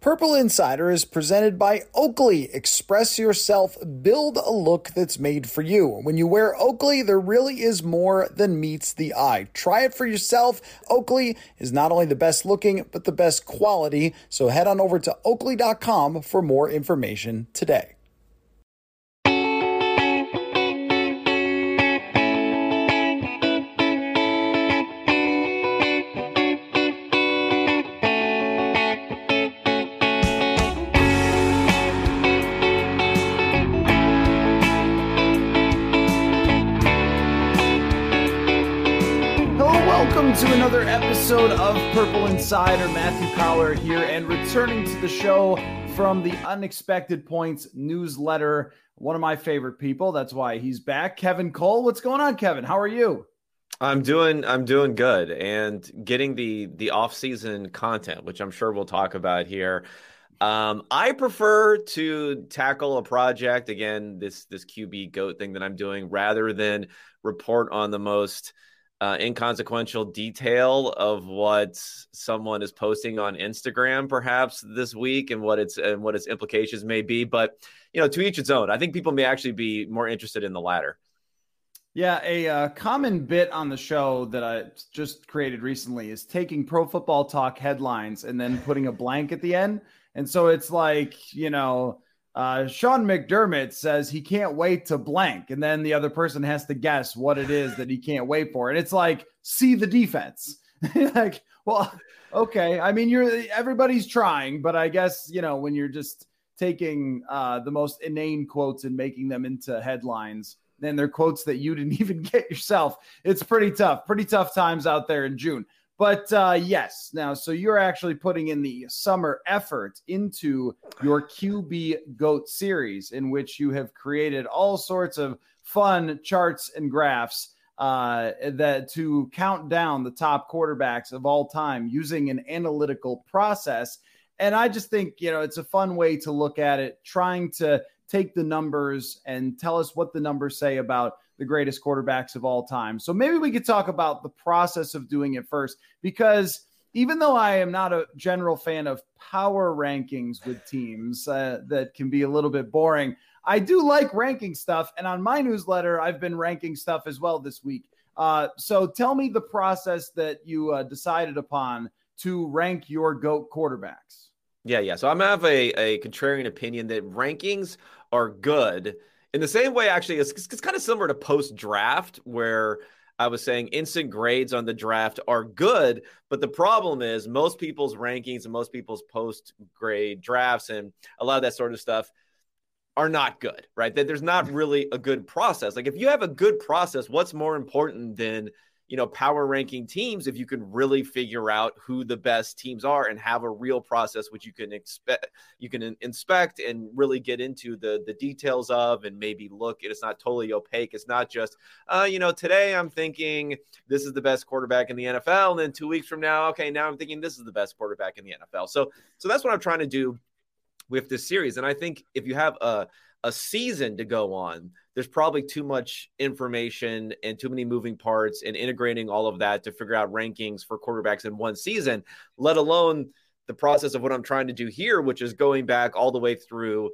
Purple Insider is presented by Oakley. Express yourself, build a look that's made for you. When you wear Oakley, there really is more than meets the eye. Try it for yourself. Oakley is not only the best looking, but the best quality. So head on over to oakley.com for more information today. To another episode of Purple Insider. Matthew Coller here, and returning to the show from the Unexpected Points newsletter. One of my favorite people. That's why he's back. Kevin Cole. What's going on, Kevin? How are you? I'm doing I'm doing good and getting the the off-season content, which I'm sure we'll talk about here. Um, I prefer to tackle a project again, this this QB goat thing that I'm doing, rather than report on the most uh, inconsequential detail of what someone is posting on Instagram, perhaps this week, and what its and what its implications may be. But you know, to each its own. I think people may actually be more interested in the latter. Yeah, a uh, common bit on the show that I just created recently is taking Pro Football Talk headlines and then putting a blank at the end, and so it's like you know uh, Sean McDermott says he can't wait to blank, and then the other person has to guess what it is that he can't wait for, and it's like see the defense. like, well, okay. I mean, you're everybody's trying, but I guess you know when you're just taking uh, the most inane quotes and making them into headlines, then they're quotes that you didn't even get yourself. It's pretty tough. Pretty tough times out there in June. But uh, yes, now, so you're actually putting in the summer effort into your QB GOAT series, in which you have created all sorts of fun charts and graphs uh, that to count down the top quarterbacks of all time using an analytical process. And I just think, you know, it's a fun way to look at it, trying to take the numbers and tell us what the numbers say about the greatest quarterbacks of all time. So maybe we could talk about the process of doing it first, because even though I am not a general fan of power rankings with teams uh, that can be a little bit boring, I do like ranking stuff. And on my newsletter, I've been ranking stuff as well this week. Uh, so tell me the process that you uh, decided upon to rank your GOAT quarterbacks. Yeah, yeah. So I'm have a, a contrarian opinion that rankings are good in the same way, actually, it's, it's kind of similar to post draft, where I was saying instant grades on the draft are good, but the problem is most people's rankings and most people's post grade drafts and a lot of that sort of stuff are not good, right? That there's not really a good process. Like if you have a good process, what's more important than you know, power ranking teams if you can really figure out who the best teams are and have a real process which you can expect you can inspect and really get into the the details of and maybe look it's not totally opaque. It's not just uh you know today i'm thinking this is the best quarterback in the NFL and then 2 weeks from now okay now i'm thinking this is the best quarterback in the NFL so so that's what i'm trying to do with this series. And i think if you have a a season to go on, there's probably too much information and too many moving parts and integrating all of that to figure out rankings for quarterbacks in one season, let alone the process of what I'm trying to do here, which is going back all the way through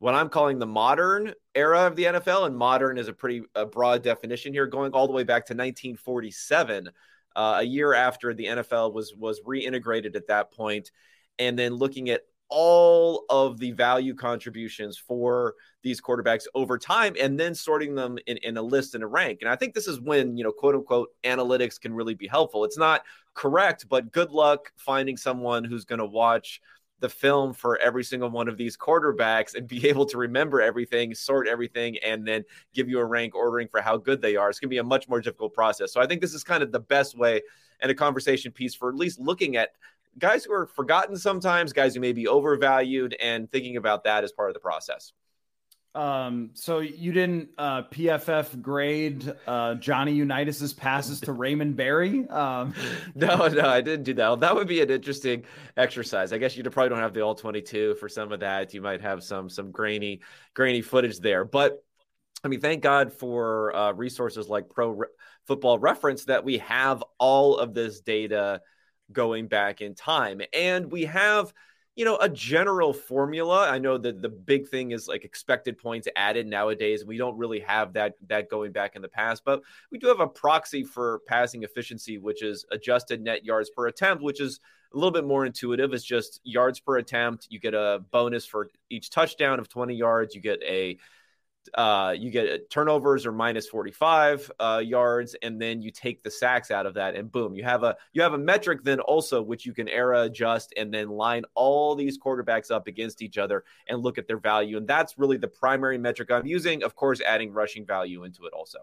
what I'm calling the modern era of the NFL. And modern is a pretty a broad definition here, going all the way back to 1947, uh, a year after the NFL was was reintegrated at that point, and then looking at all of the value contributions for these quarterbacks over time and then sorting them in, in a list and a rank. And I think this is when, you know, quote unquote, analytics can really be helpful. It's not correct, but good luck finding someone who's going to watch the film for every single one of these quarterbacks and be able to remember everything, sort everything, and then give you a rank ordering for how good they are. It's going to be a much more difficult process. So I think this is kind of the best way and a conversation piece for at least looking at guys who are forgotten sometimes, guys who may be overvalued, and thinking about that as part of the process. Um, so you didn't uh, PFF grade uh, Johnny Unitas's passes to Raymond Berry? Um, no, no, I didn't do that. That would be an interesting exercise. I guess you probably don't have the all twenty-two for some of that. You might have some some grainy grainy footage there, but I mean, thank God for uh, resources like Pro Re- Football Reference that we have all of this data going back in time, and we have you know, a general formula. I know that the big thing is like expected points added nowadays. We don't really have that that going back in the past, but we do have a proxy for passing efficiency, which is adjusted net yards per attempt, which is a little bit more intuitive. It's just yards per attempt. You get a bonus for each touchdown of 20 yards. You get a uh, you get turnovers or minus 45 uh, yards, and then you take the sacks out of that, and boom, you have a you have a metric then also which you can era adjust and then line all these quarterbacks up against each other and look at their value, and that's really the primary metric I'm using. Of course, adding rushing value into it also.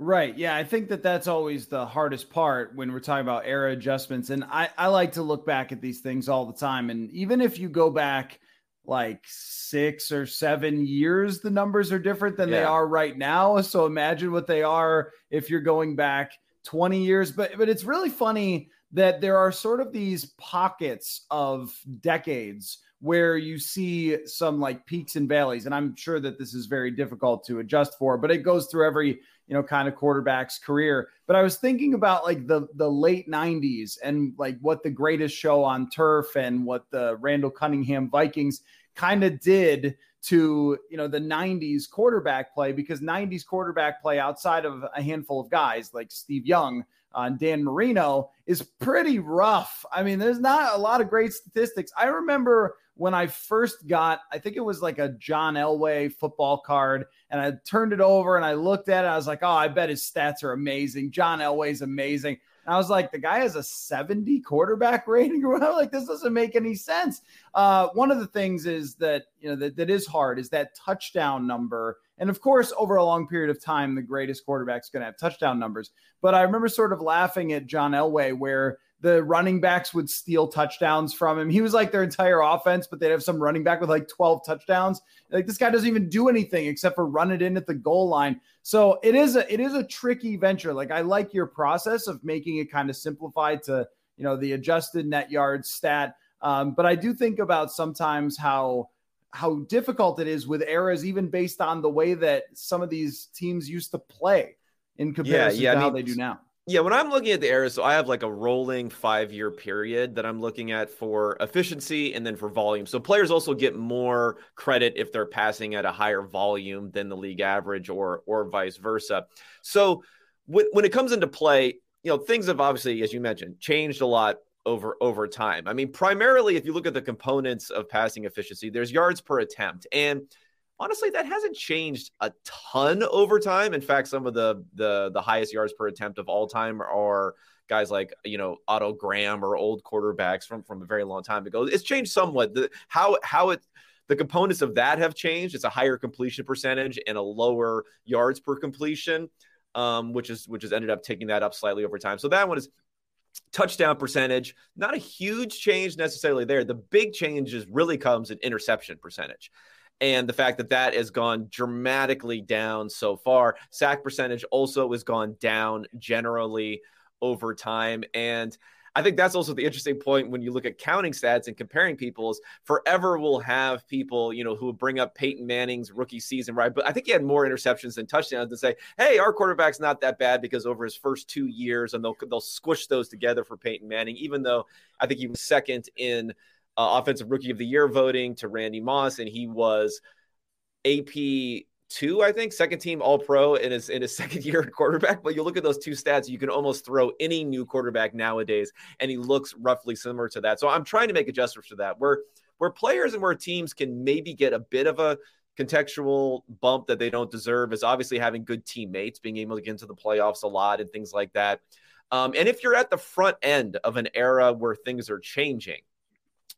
Right. Yeah. I think that that's always the hardest part when we're talking about era adjustments. And I, I like to look back at these things all the time. And even if you go back like six or seven years, the numbers are different than yeah. they are right now. So imagine what they are if you're going back 20 years. But but it's really funny that there are sort of these pockets of decades where you see some like peaks and valleys and i'm sure that this is very difficult to adjust for but it goes through every you know kind of quarterback's career but i was thinking about like the the late 90s and like what the greatest show on turf and what the randall cunningham vikings kind of did to you know the 90s quarterback play because 90s quarterback play outside of a handful of guys like Steve Young uh, and Dan Marino is pretty rough. I mean, there's not a lot of great statistics. I remember when I first got, I think it was like a John Elway football card, and I turned it over and I looked at it. I was like, oh, I bet his stats are amazing. John Elway's amazing. And I was like, the guy has a 70 quarterback rating whatever. Like, this doesn't make any sense. Uh, one of the things is that, you know, that, that is hard is that touchdown number. And of course, over a long period of time, the greatest quarterback's going to have touchdown numbers. But I remember sort of laughing at John Elway, where the running backs would steal touchdowns from him. He was like their entire offense, but they'd have some running back with like 12 touchdowns. Like this guy doesn't even do anything except for run it in at the goal line. So it is a it is a tricky venture. Like I like your process of making it kind of simplified to you know the adjusted net yards stat. Um, but I do think about sometimes how how difficult it is with eras, even based on the way that some of these teams used to play in comparison yeah, yeah, to I how mean, they do now. Yeah, when I'm looking at the eras, so I have like a rolling five year period that I'm looking at for efficiency and then for volume. So players also get more credit if they're passing at a higher volume than the league average or or vice versa. So when, when it comes into play, you know, things have obviously, as you mentioned, changed a lot over over time. I mean, primarily if you look at the components of passing efficiency, there's yards per attempt. And honestly, that hasn't changed a ton over time. In fact, some of the the the highest yards per attempt of all time are guys like you know Otto Graham or old quarterbacks from from a very long time ago. It's changed somewhat. The how how it the components of that have changed. It's a higher completion percentage and a lower yards per completion, um, which is which has ended up taking that up slightly over time. So that one is touchdown percentage. Not a huge change necessarily there. The big change is really comes in interception percentage and the fact that that has gone dramatically down so far. Sack percentage also has gone down generally over time. And I think that's also the interesting point when you look at counting stats and comparing people's. Forever we'll have people, you know, who bring up Peyton Manning's rookie season, right? But I think he had more interceptions than touchdowns and say, hey, our quarterback's not that bad because over his first two years, and they'll they'll squish those together for Peyton Manning, even though I think he was second in uh, Offensive Rookie of the Year voting to Randy Moss, and he was AP two, I think, second team All Pro in his in his second year at quarterback. But you look at those two stats, you can almost throw any new quarterback nowadays, and he looks roughly similar to that. So I'm trying to make adjustments to that. Where where players and where teams can maybe get a bit of a contextual bump that they don't deserve is obviously having good teammates, being able to get into the playoffs a lot and things like that. Um, and if you're at the front end of an era where things are changing,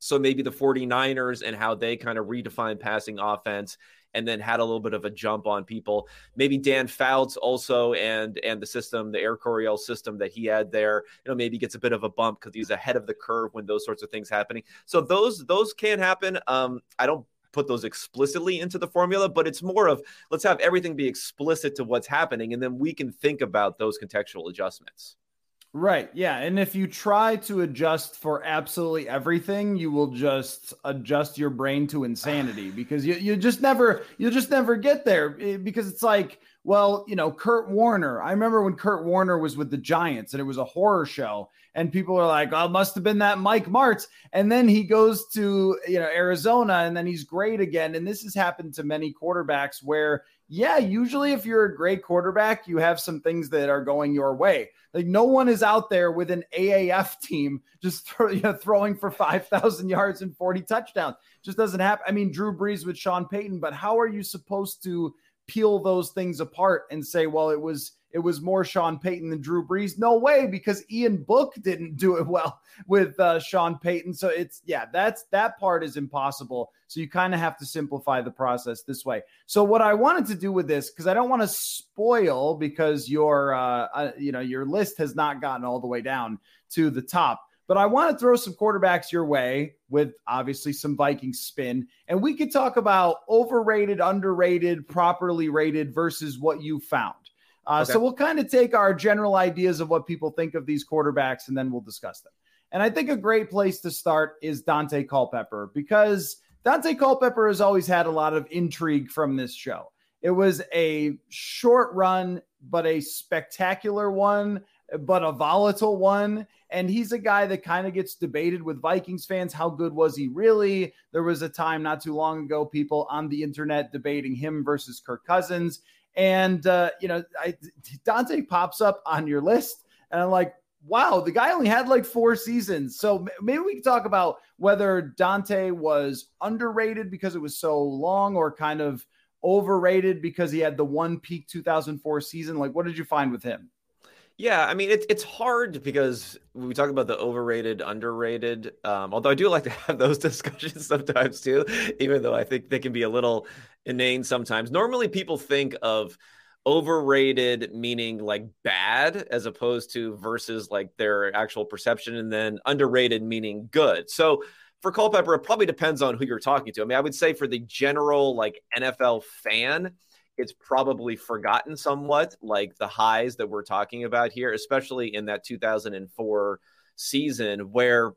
So maybe the 49ers and how they kind of redefine passing offense and then had a little bit of a jump on people. Maybe Dan Fouts also and and the system, the Air Coryell system that he had there, you know, maybe gets a bit of a bump because he's ahead of the curve when those sorts of things happening. So those those can happen. Um, I don't put those explicitly into the formula, but it's more of let's have everything be explicit to what's happening, and then we can think about those contextual adjustments. Right. Yeah. And if you try to adjust for absolutely everything, you will just adjust your brain to insanity because you, you just never, you'll just never get there eh, because it's like, well, you know, Kurt Warner. I remember when Kurt Warner was with the Giants and it was a horror show, and people are like, "Oh, must have been that Mike Martz." And then he goes to you know Arizona, and then he's great again. And this has happened to many quarterbacks where yeah, usually if you're a great quarterback, you have some things that are going your way. Like no one is out there with an AAF team just throw, you know, throwing for 5,000 yards and 40 touchdowns. Just doesn't happen. I mean, Drew Brees with Sean Payton, but how are you supposed to peel those things apart and say, well, it was it was more Sean Payton than Drew Brees. No way, because Ian Book didn't do it well with uh, Sean Payton. So it's yeah, that's that part is impossible. So you kind of have to simplify the process this way. So what I wanted to do with this, because I don't want to spoil, because your uh, uh, you know your list has not gotten all the way down to the top. But I want to throw some quarterbacks your way with obviously some Viking spin. And we could talk about overrated, underrated, properly rated versus what you found. Uh, okay. So we'll kind of take our general ideas of what people think of these quarterbacks and then we'll discuss them. And I think a great place to start is Daunte Culpepper because Daunte Culpepper has always had a lot of intrigue from this show. It was a short run, but a spectacular one, but a volatile one. And he's a guy that kind of gets debated with Vikings fans. How good was he really? There was a time not too long ago, people on the internet debating him versus Kirk Cousins. And uh, you know, I, Daunte pops up on your list, and I'm like, wow, the guy only had like four seasons. So maybe we can talk about whether Daunte was underrated because it was so long, or kind of overrated because he had the one peak 2004 season. Like, what did you find with him? Yeah, I mean it's it's hard because we talk about the overrated, underrated. Um, although I do like to have those discussions sometimes too, even though I think they can be a little inane sometimes. Normally, people think of overrated meaning like bad as opposed to versus like their actual perception, and then underrated meaning good. So for Culpepper, it probably depends on who you're talking to. I mean, I would say for the general like NFL fan it's probably forgotten somewhat, like the highs that we're talking about here, especially in that 2004 season where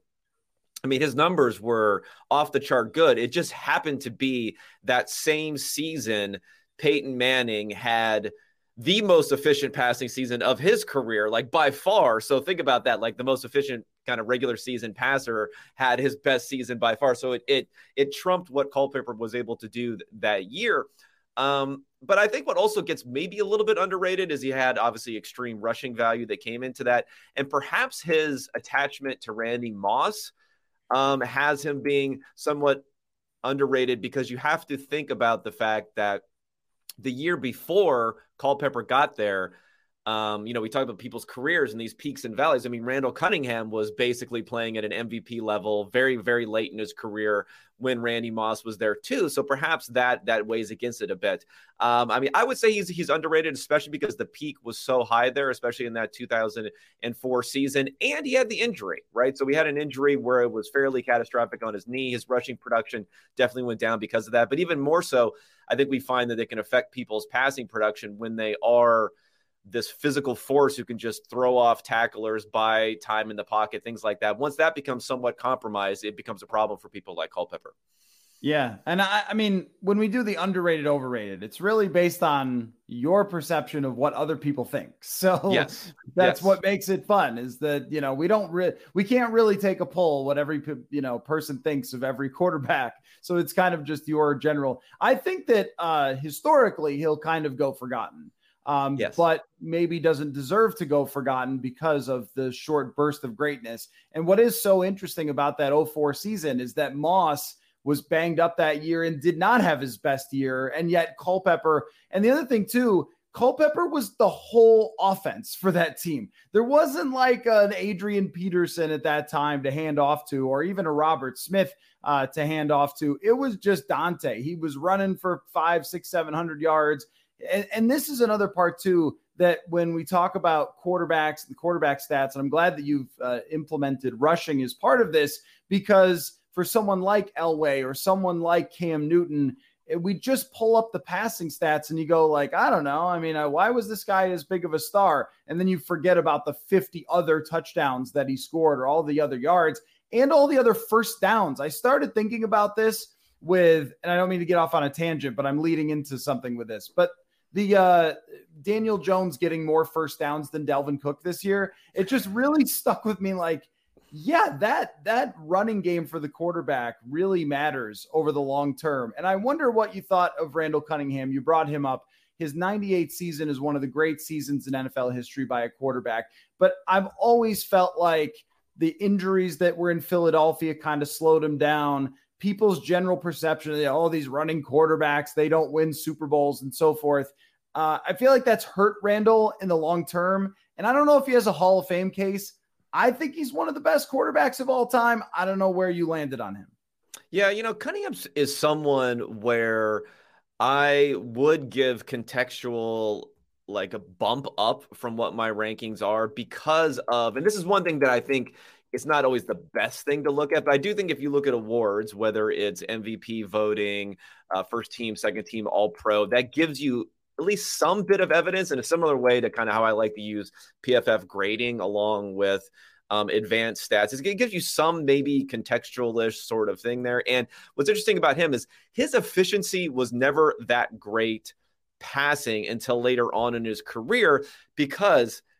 I mean, his numbers were off the chart good. It just happened to be that same season Peyton Manning had the most efficient passing season of his career, like by far. So think about that. Like the most efficient kind of regular season passer had his best season by far. So it it it trumped what Culpepper was able to do th- that year. Um, but I think what also gets maybe a little bit underrated is he had obviously extreme rushing value that came into that, and perhaps his attachment to Randy Moss um, has him being somewhat underrated because you have to think about the fact that the year before Culpepper got there, um, you know, we talk about people's careers and these peaks and valleys. I mean, Randall Cunningham was basically playing at an MVP level very, very late in his career when Randy Moss was there too. So perhaps that that weighs against it a bit. Um, I mean, I would say he's he's underrated, especially because the peak was so high there, especially in that 2004 season, and he had the injury, right? So we had an injury where it was fairly catastrophic on his knee. His rushing production definitely went down because of that. But even more so, I think we find that it can affect people's passing production when they are this physical force who can just throw off tacklers, buy time in the pocket, things like that. Once that becomes somewhat compromised, it becomes a problem for people like Culpepper. Yeah. And I, I, mean, when we do the underrated, overrated, it's really based on your perception of what other people think. So yes. that's yes. what makes it fun is that, you know, we don't really, we can't really take a poll what every, you know, person thinks of every quarterback. So it's kind of just your general. I think that uh, historically he'll kind of go forgotten um, yes. but maybe doesn't deserve to go forgotten because of the short burst of greatness. And what is so interesting about that 04 season is that Moss was banged up that year and did not have his best year. And yet Culpepper, and the other thing too, Culpepper was the whole offense for that team. There wasn't like an Adrian Peterson at that time to hand off to, or even a Robert Smith uh, to hand off to. It was just Daunte. He was running for five, six, seven hundred yards. And, and this is another part too that when we talk about quarterbacks and quarterback stats, and I'm glad that you've uh, implemented rushing as part of this because for someone like Elway or someone like Cam Newton, we just pull up the passing stats and you go like, I don't know. I mean, uh, why was this guy as big of a star? And then you forget about the 50 other touchdowns that he scored or all the other yards and all the other first downs. I started thinking about this with, and I don't mean to get off on a tangent, but I'm leading into something with this. But the uh, Daniel Jones getting more first downs than Dalvin Cook this year, it just really stuck with me. Like, yeah, that that running game for the quarterback really matters over the long term. And I wonder what you thought of Randall Cunningham. You brought him up. His 98 season is one of the great seasons in NFL history by a quarterback. But I've always felt like the injuries that were in Philadelphia kind of slowed him down people's general perception of all oh, these running quarterbacks, they don't win Super Bowls and so forth. Uh, I feel like that's hurt Randall in the long term. And I don't know if he has a Hall of Fame case. I think he's one of the best quarterbacks of all time. I don't know where you landed on him. Yeah, you know, Cunningham is someone where I would give contextual like a bump up from what my rankings are because of, and this is one thing that I think it's not always the best thing to look at. But I do think if you look at awards, whether it's MVP voting, uh, first team, second team, all pro, that gives you at least some bit of evidence in a similar way to kind of how I like to use PFF grading along with um, advanced stats. It gives you some maybe contextualish sort of thing there. And what's interesting about him is his efficiency was never that great passing until later on in his career because –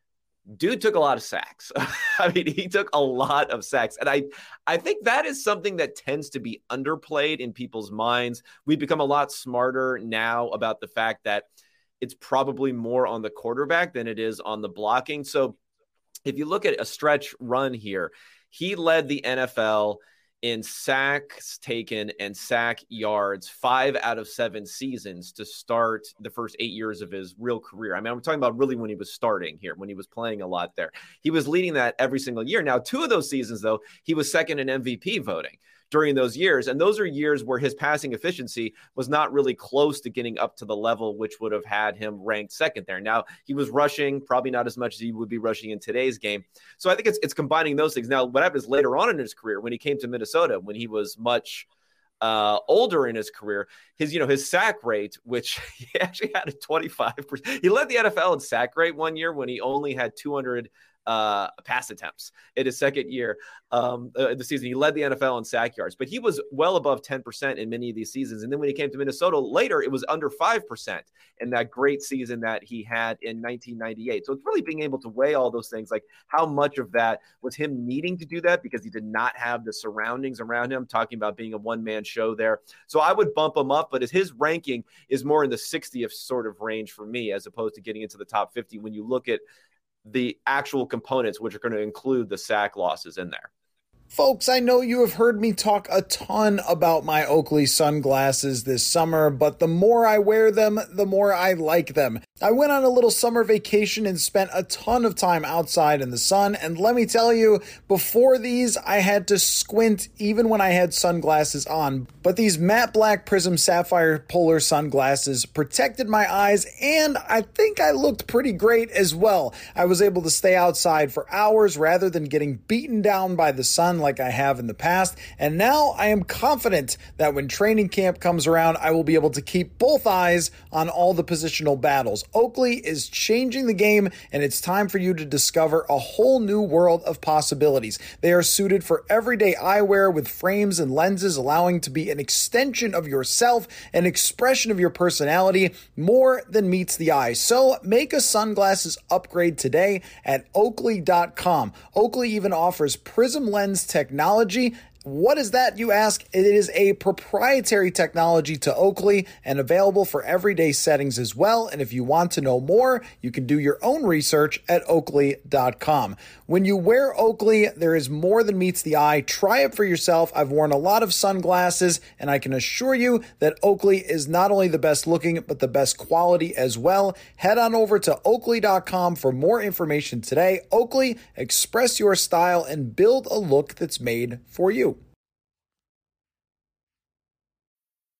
dude took a lot of sacks. I mean, he took a lot of sacks. And I I think that is something that tends to be underplayed in people's minds. We've become a lot smarter now about the fact that it's probably more on the quarterback than it is on the blocking. So if you look at a stretch run here, he led the NFL in sacks taken and sack yards five out of seven seasons to start the first eight years of his real career. I mean, I'm talking about really when he was starting here, when he was playing a lot there. He was leading that every single year. Now, two of those seasons, though, he was second in MVP voting during those years. And those are years where his passing efficiency was not really close to getting up to the level which would have had him ranked second there. Now, he was rushing, probably not as much as he would be rushing in today's game. So I think it's, it's combining those things. Now, what happens later on in his career when he came to Minnesota, when he was much uh, older in his career, his you know his sack rate, which he actually had a 25 percent. He led the NFL in sack rate one year when he only had 200 uh, pass attempts in his second year um, uh, the season. He led the NFL in sack yards, but he was well above 10% in many of these seasons. And then when he came to Minnesota later, it was under 5% in that great season that he had in 1998. So it's really being able to weigh all those things, like how much of that was him needing to do that because he did not have the surroundings around him, talking about being a one man show there. So I would bump him up, but his ranking is more in the 60th sort of range for me as opposed to getting into the top 50 when you look at the actual components, which are going to include the sack losses in there. Folks, I know you have heard me talk a ton about my Oakley sunglasses this summer, but the more I wear them, the more I like them. I went on a little summer vacation and spent a ton of time outside in the sun, and let me tell you, before these, I had to squint even when I had sunglasses on. But these matte black prism sapphire polar sunglasses protected my eyes, and I think I looked pretty great as well. I was able to stay outside for hours rather than getting beaten down by the sun like I have in the past, and now I am confident that when training camp comes around, I will be able to keep both eyes on all the positional battles. Oakley is changing the game, and it's time for you to discover a whole new world of possibilities. They are suited for everyday eyewear with frames and lenses allowing to be an extension of yourself, an expression of your personality, more than meets the eye. So make a sunglasses upgrade today at oakley.com. Oakley even offers prism lens technology What is that, you ask? It is a proprietary technology to Oakley and available for everyday settings as well. And if you want to know more, you can do your own research at oakley.com. When you wear Oakley, there is more than meets the eye. Try it for yourself. I've worn a lot of sunglasses, and I can assure you that Oakley is not only the best looking, but the best quality as well. Head on over to oakley.com for more information today. Oakley, express your style and build a look that's made for you.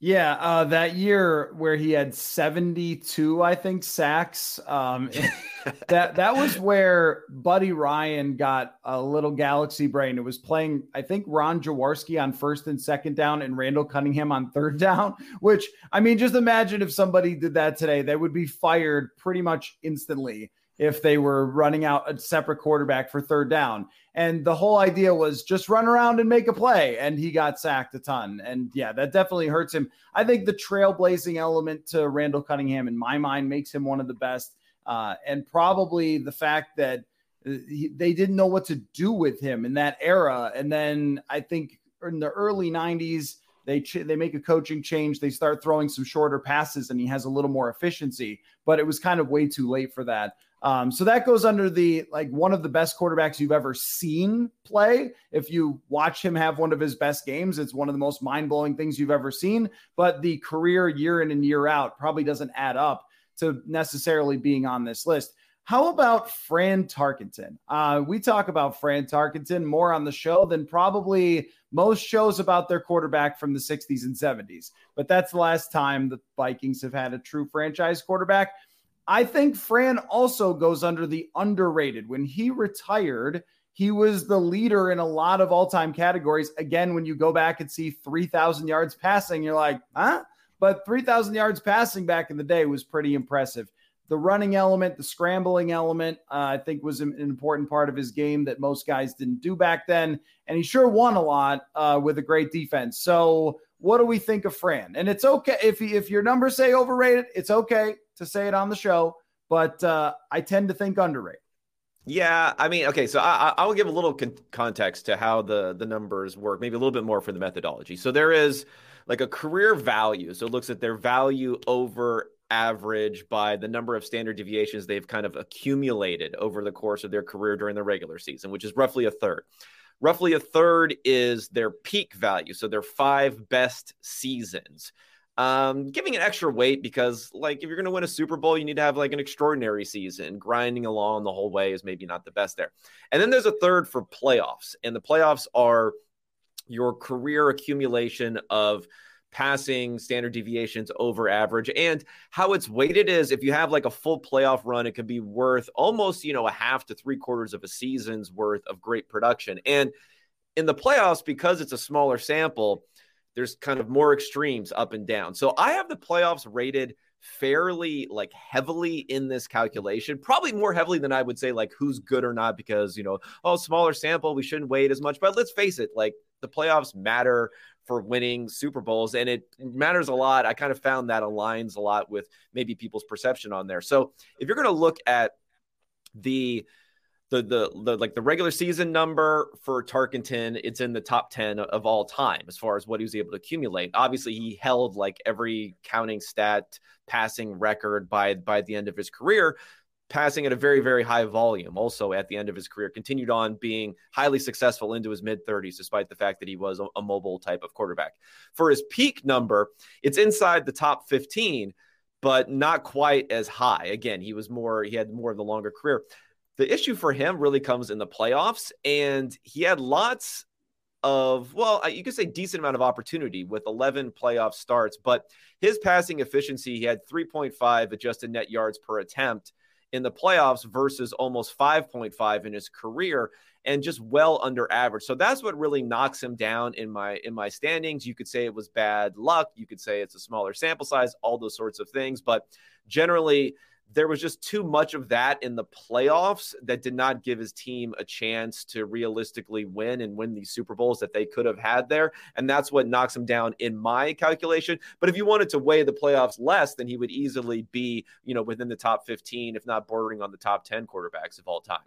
Yeah, uh, that year where he had 72, I think, sacks. Um, that that was where Buddy Ryan got a little galaxy brain. It was playing, I think, Ron Jaworski on first and second down and Randall Cunningham on third down. Which I mean, just imagine if somebody did that today, they would be fired pretty much instantly if they were running out a separate quarterback for third down. And the whole idea was just run around and make a play. And he got sacked a ton. And yeah, that definitely hurts him. I think the trailblazing element to Randall Cunningham, in my mind, makes him one of the best. Uh, and probably the fact that uh, he, they didn't know what to do with him in that era. And then I think in the early 90s, they ch- they make a coaching change. They start throwing some shorter passes, and he has a little more efficiency. But it was kind of way too late for that. Um, so that goes under the like one of the best quarterbacks you've ever seen play. If you watch him have one of his best games, it's one of the most mind blowing things you've ever seen. But the career year in and year out probably doesn't add up to necessarily being on this list. How about Fran Tarkenton? Uh, we talk about Fran Tarkenton more on the show than probably most shows about their quarterback from the 60s and 70s. But that's the last time the Vikings have had a true franchise quarterback. I think Fran also goes under the underrated. When he retired, he was the leader in a lot of all time categories. Again, when you go back and see 3,000 yards passing, you're like, huh? But 3,000 yards passing back in the day was pretty impressive. The running element, the scrambling element, uh, I think was an important part of his game that most guys didn't do back then. And he sure won a lot uh, with a great defense. So, what do we think of Fran? And it's okay if if your numbers say overrated, it's okay to say it on the show, but uh, I tend to think underrated. Yeah, I mean, okay, so I, I will give a little con- context to how the the numbers work, maybe a little bit more for the methodology. So there is like a career value, so it looks at their value over average by the number of standard deviations they've kind of accumulated over the course of their career during the regular season, which is roughly a third. Roughly a third is their peak value, so their five best seasons um, giving an extra weight because, like, if you're going to win a Super Bowl, you need to have like an extraordinary season. Grinding along the whole way is maybe not the best there. And then there's a third for playoffs, and the playoffs are your career accumulation of passing standard deviations over average and how it's weighted is if you have like a full playoff run it could be worth almost you know a half to three quarters of a season's worth of great production and in the playoffs because it's a smaller sample there's kind of more extremes up and down. So I have the playoffs rated fairly like heavily in this calculation, probably more heavily than I would say like who's good or not because, you know, oh, smaller sample, we shouldn't weight as much. But let's face it, like the playoffs matter for winning Super Bowls and it matters a lot. I kind of found that aligns a lot with maybe people's perception on there. So if you're going to look at the the, the the like the regular season number for Tarkenton, it's in the top 10 of all time as far as what he was able to accumulate. Obviously, he held like every counting stat passing record by by the end of his career. Passing at a very, very high volume also at the end of his career, continued on being highly successful into his mid 30s, despite the fact that he was a, mobile type of quarterback. For his peak number, it's inside the top 15, but not quite as high. Again, he was more, he had more of the longer career. The issue for him really comes in the playoffs, and he had lots of, well, you could say decent amount of opportunity with 11 playoff starts, but his passing efficiency, he had 3.5 adjusted net yards per attempt in the playoffs versus almost 5.5 in his career and just well under average. So that's what really knocks him down in my in my standings. You could say it was bad luck, you could say it's a smaller sample size, all those sorts of things, but generally there was just too much of that in the playoffs that did not give his team a chance to realistically win and win these Super Bowls that they could have had there. And that's what knocks him down in my calculation. But if you wanted to weigh the playoffs less, then he would easily be, you know, within the top 15, if not bordering on the top 10 quarterbacks of all time.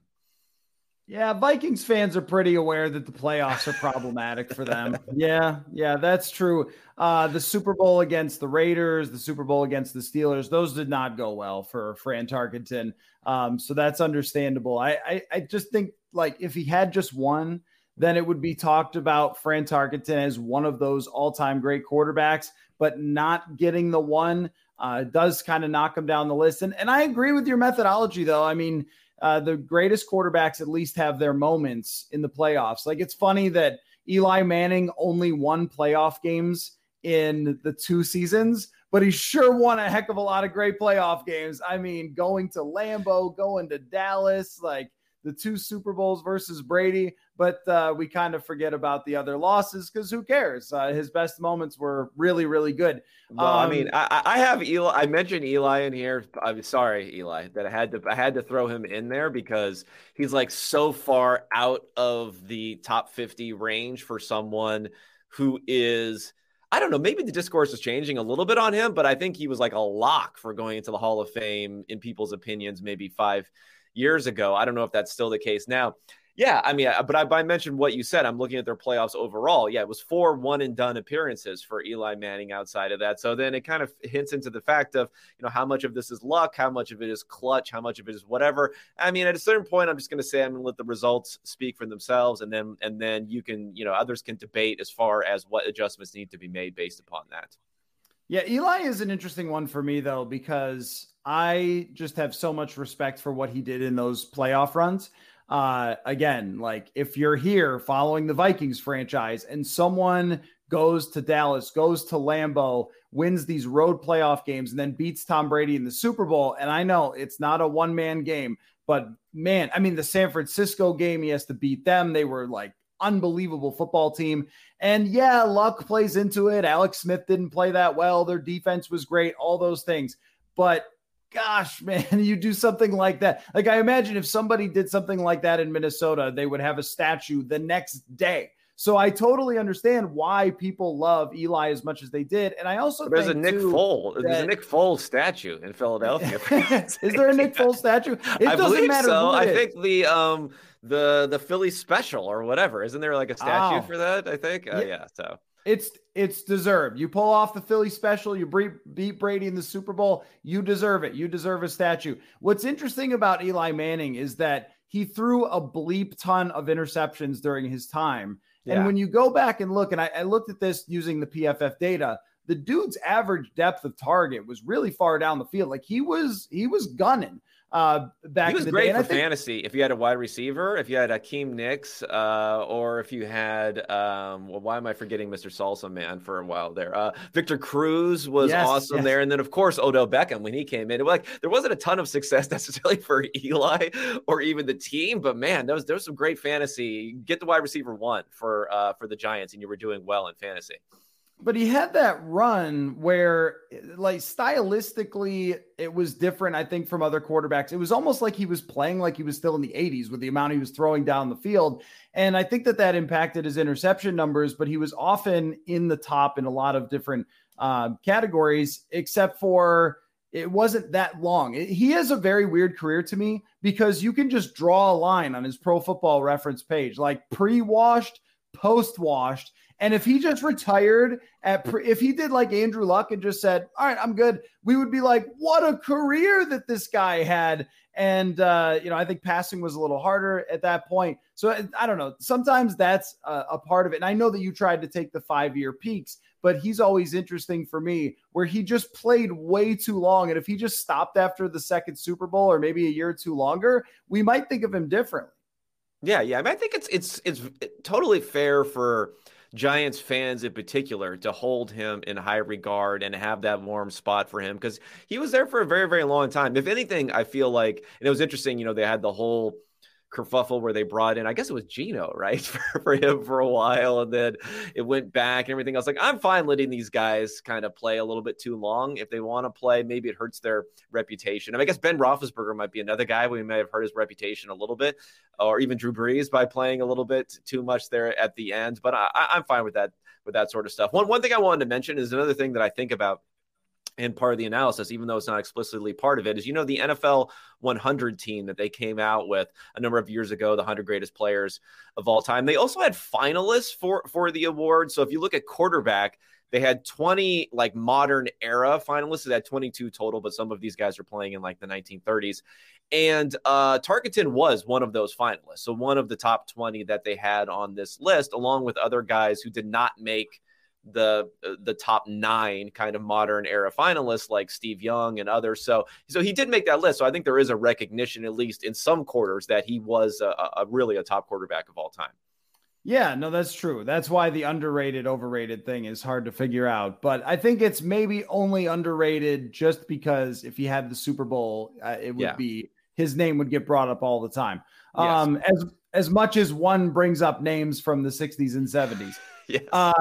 Yeah, Vikings fans are pretty aware that the playoffs are problematic for them. Yeah, yeah, that's true. Uh, the Super Bowl against the Raiders, the Super Bowl against the Steelers, those did not go well for Fran Tarkenton. Um, so that's understandable. I, I, I just think like if he had just one, then it would be talked about Fran Tarkenton as one of those all-time great quarterbacks, but not getting the one uh, does kind of knock him down the list. And and I agree with your methodology though. I mean uh, the greatest quarterbacks at least have their moments in the playoffs. Like it's funny that Eli Manning only won playoff games in the two seasons, but he sure won a heck of a lot of great playoff games. I mean, going to Lambeau, going to Dallas, like the two Super Bowls versus Brady, but uh, we kind of forget about the other losses because who cares? Uh, his best moments were really, really good. Well, um, I mean, I, I, have Eli. I mentioned Eli in here. I'm sorry, Eli, that I had to I had to throw him in there because he's like so far out of the top 50 range for someone who is. I don't know. Maybe the discourse is changing a little bit on him, but I think he was like a lock for going into the Hall of Fame in people's opinions, maybe five years ago. I don't know if that's still the case now. Yeah, I mean, but I, I, mentioned what you said. I'm looking at their playoffs overall. Yeah, it was four one and done appearances for Eli Manning outside of that. So then it kind of hints into the fact of, you know, how much of this is luck, how much of it is clutch, how much of it is whatever. I mean, at a certain point, I'm just going to say I'm going to let the results speak for themselves, and then and then you can, you know, others can debate as far as what adjustments need to be made based upon that. Yeah, Eli is an interesting one for me though because I just have so much respect for what he did in those playoff runs. Uh, again, like if you're here following the Vikings franchise and someone goes to Dallas, goes to Lambeau, wins these road playoff games, and then beats Tom Brady in the Super Bowl. And I know it's not a one man game, but man, I mean, the San Francisco game, he has to beat them. They were like unbelievable football team. And yeah, luck plays into it. Alex Smith didn't play that well. Their defense was great, all those things. But gosh, man, you do something like that. Like I imagine if somebody did something like that in Minnesota, they would have a statue the next day. So I totally understand why people love Eli as much as they did, and I also there's a Nick Foles. That... There's a Nick Foles statue in Philadelphia. is there a Nick Foles statue? It I doesn't matter. So. I think the um the the Philly special or whatever. Isn't there like a statue oh. for that? I think. Uh, yeah. yeah. So it's it's deserved. You pull off the Philly special, you beat Brady in the Super Bowl, you deserve it. You deserve a statue. What's interesting about Eli Manning is that he threw a bleep ton of interceptions during his time. Yeah. And when you go back and look, and I, I looked at this using the PFF data, the dude's average depth of target was really far down the field. Like he was he was gunning uh, back. He was great for think, fantasy. If you had a wide receiver, if you had Hakeem Nicks, uh, or if you had, um, well, why am I forgetting Mr. Salsa Man for a while there? Uh, Victor Cruz was yes, awesome yes. there, and then of course Odell Beckham when he came in. It was like there wasn't a ton of success necessarily for Eli or even the team, but man, there was there was some great fantasy. Get the wide receiver one for uh, for the Giants, and you were doing well in fantasy but he had that run where like stylistically it was different i think from other quarterbacks. It was almost like he was playing like he was still in the 80s with the amount he was throwing down the field. And i think that that impacted his interception numbers but he was often in the top in a lot of different uh, categories except for it wasn't that long. He has a very weird career to me because you can just draw a line on his pro football reference page like pre-washed post-washed And if he just retired at, if he did like Andrew Luck and just said, "All right, I'm good," we would be like, "What a career that this guy had!" And uh, you know, I think passing was a little harder at that point. So I don't know. Sometimes that's a, a part of it. And I know that you tried to take the five year peaks, but he's always interesting for me where he just played way too long. And if he just stopped after the second Super Bowl or maybe a year or two longer, we might think of him differently. Yeah, yeah. I, mean, I think it's it's it's totally fair for Giants fans in particular to hold him in high regard and have that warm spot for him because he was there for a very, very long time. If anything, I feel like, and it was interesting, you know, they had the whole kerfuffle where they brought in, I guess it was Geno, right, for, for him for a while, and then it went back and everything else. Like I'm fine letting these guys kind of play a little bit too long if they want to play. Maybe it hurts their reputation. I, mean, I guess Ben Roethlisberger might be another guy we may have hurt his reputation a little bit, or even Drew Brees by playing a little bit too much there at the end. But I, I'm fine with that with that sort of stuff. One one thing I wanted to mention is another thing that I think about and part of the analysis, even though it's not explicitly part of it, is you know the NFL 100 team that they came out with a number of years ago, the 100 greatest players of all time. They also had finalists for for the award. So if you look at quarterback, they had 20 like modern era finalists. They had 22 total, but some of these guys are playing in like the 1930s. And uh, Tarkenton was one of those finalists. So one of the top 20 that they had on this list, along with other guys who did not make the uh, the top nine kind of modern era finalists like Steve Young and others. So so he did make that list. So I think there is a recognition, at least in some quarters, that he was a, a really a top quarterback of all time. Yeah, no, that's true. That's why the underrated, overrated thing is hard to figure out. But I think it's maybe only underrated just because if he had the Super Bowl, uh, it would yeah. be his name would get brought up all the time. Yes. Um, as as much as one brings up names from the 60s and 70s. yes. Uh,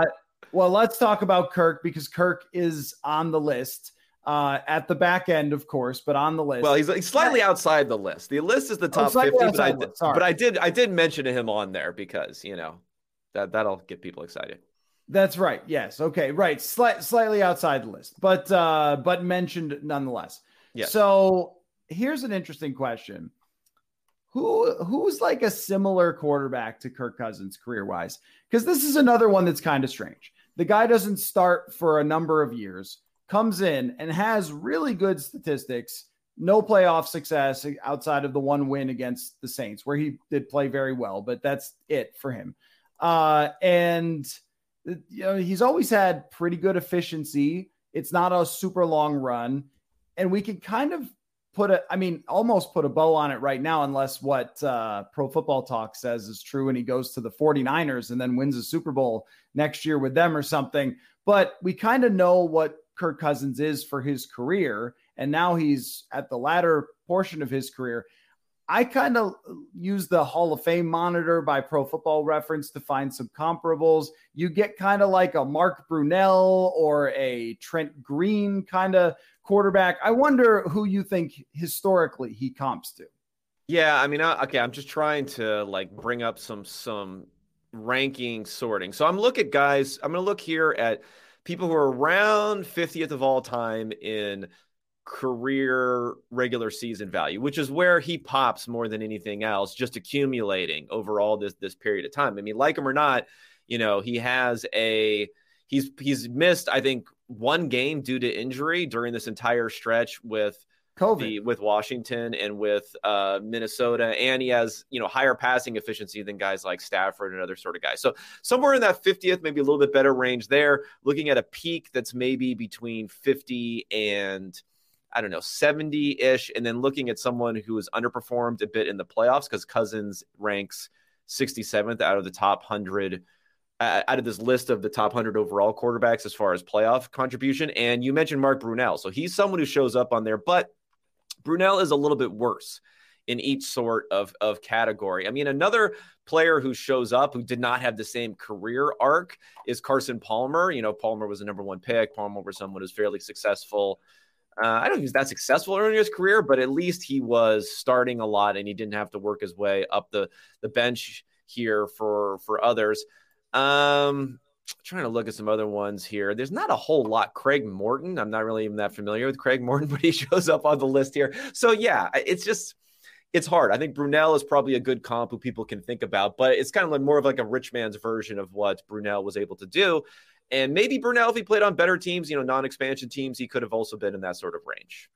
well, let's talk about Kirk because Kirk is on the list. Uh, at the back end, of course, but on the list. Well, he's, he's slightly outside the list. The list is the oh, top oh, 50, but I, did, but I did I did mention him on there because you know that that'll get people excited. That's right. Yes. Okay. Right. Slight, slightly outside the list, but uh, but mentioned nonetheless. Yeah. So here's an interesting question: Who who's like a similar quarterback to Kirk Cousins career wise? Because this is another one that's kind of strange. The guy doesn't start for a number of years, comes in and has really good statistics, no playoff success outside of the one win against the Saints, where he did play very well, but that's it for him. Uh, and you know, he's always had pretty good efficiency. It's not a super long run. And we can kind of put a, I mean, almost put a bow on it right now, unless what uh, Pro Football Talk says is true and he goes to the 49ers and then wins a Super Bowl next year with them or something. But we kind of know what Kirk Cousins is for his career. And now he's at the latter portion of his career. I kind of use the Hall of Fame monitor by Pro Football Reference to find some comparables. You get kind of like a Mark Brunell or a Trent Green kind of quarterback. I wonder who you think historically he comps to. Yeah, I mean, okay, I'm just trying to like bring up some some ranking sorting. So I'm look at guys. I'm going to look here at people who are around 50th of all time in career regular season value, which is where he pops more than anything else, just accumulating over all this this period of time. I mean, like him or not, you know, he has a he's he's missed, I think, one game due to injury during this entire stretch with COVID the, with Washington and with uh, Minnesota, and he has you know higher passing efficiency than guys like Stafford and other sort of guys. So somewhere in that 50th, maybe a little bit better range there. Looking at a peak that's maybe between 50 and I don't know 70 ish, and then looking at someone who has underperformed a bit in the playoffs because Cousins ranks 67th out of the top hundred uh, out of this list of the top 100 overall quarterbacks as far as playoff contribution. And you mentioned Mark Brunell. So he's someone who shows up on there, but Brunell is a little bit worse in each sort of, of category. I mean, another player who shows up who did not have the same career arc is Carson Palmer. You know, Palmer was the number one pick. Palmer was someone who's fairly successful. Uh, I don't think he's that successful early in his career, but at least he was starting a lot and he didn't have to work his way up the, the bench here for for others. Um, trying to look at some other ones here. There's not a whole lot. Craig Morton. I'm not really even that familiar with Craig Morton, but he shows up on the list here. So yeah, it's just it's hard. I think Brunell is probably a good comp who people can think about, but it's kind of like more of like a rich man's version of what Brunell was able to do. And maybe Brunell, if he played on better teams, you know, non-expansion teams, he could have also been in that sort of range.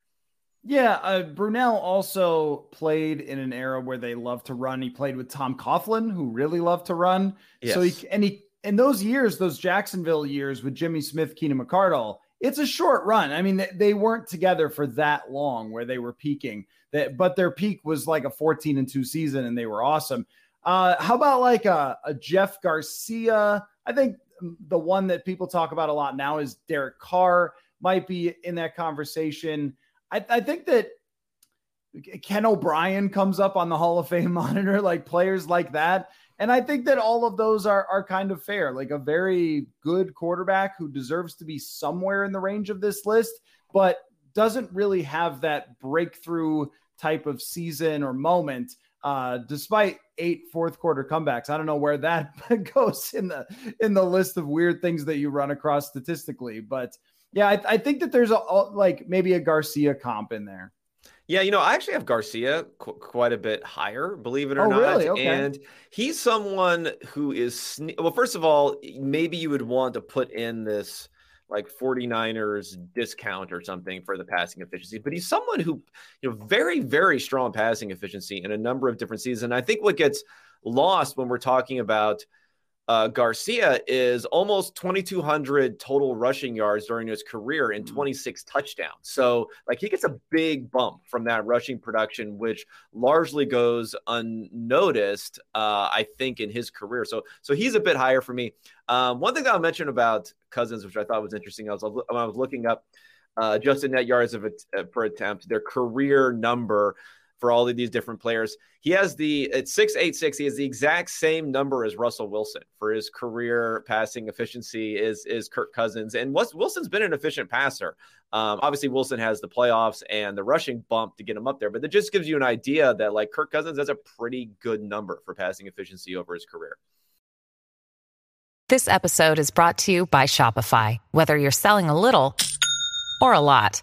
Yeah, uh, Brunell also played in an era where they loved to run. He played with Tom Coughlin, who really loved to run. Yes. So he and he in those years, those Jacksonville years with Jimmy Smith, Keenan McCardell, it's a short run. I mean, they, they weren't together for that long where they were peaking. That, but their peak was like a 14 and two season, and they were awesome. Uh, how about like a, a Jeff Garcia? I think the one that people talk about a lot now is Derek Carr might be in that conversation. I, I think that Ken O'Brien comes up on the Hall of Fame monitor, like players like that. And I think that all of those are, are kind of fair, like a very good quarterback who deserves to be somewhere in the range of this list, but doesn't really have that breakthrough type of season or moment. Uh, despite eight fourth quarter comebacks, I don't know where that goes in the in the list of weird things that you run across statistically, but yeah, I, I think that there's a like maybe a Garcia comp in there. Yeah, you know, I actually have Garcia qu- quite a bit higher, believe it or oh, not. Really? Okay. And he's someone who is sne- well, first of all, maybe you would want to put in this like 49ers discount or something for the passing efficiency, but he's someone who, you know, very, very strong passing efficiency in a number of different seasons. And I think what gets lost when we're talking about uh, Garcia is almost 2,200 total rushing yards during his career and mm. 26 touchdowns. So, like, he gets a big bump from that rushing production, which largely goes unnoticed, uh, I think, in his career. So, so he's a bit higher for me. Um, one thing that I'll mention about Cousins, which I thought was interesting, I was when I was looking up uh, adjusted net yards of a, uh, per attempt, their career number for all of these different players. He has the at 686, he has the exact same number as Russell Wilson for his career passing efficiency is is Kirk Cousins. And Wilson's been an efficient passer. Um, obviously, Wilson has the playoffs and the rushing bump to get him up there, but that just gives you an idea that like Kirk Cousins has a pretty good number for passing efficiency over his career. This episode is brought to you by Shopify. Whether you're selling a little or a lot.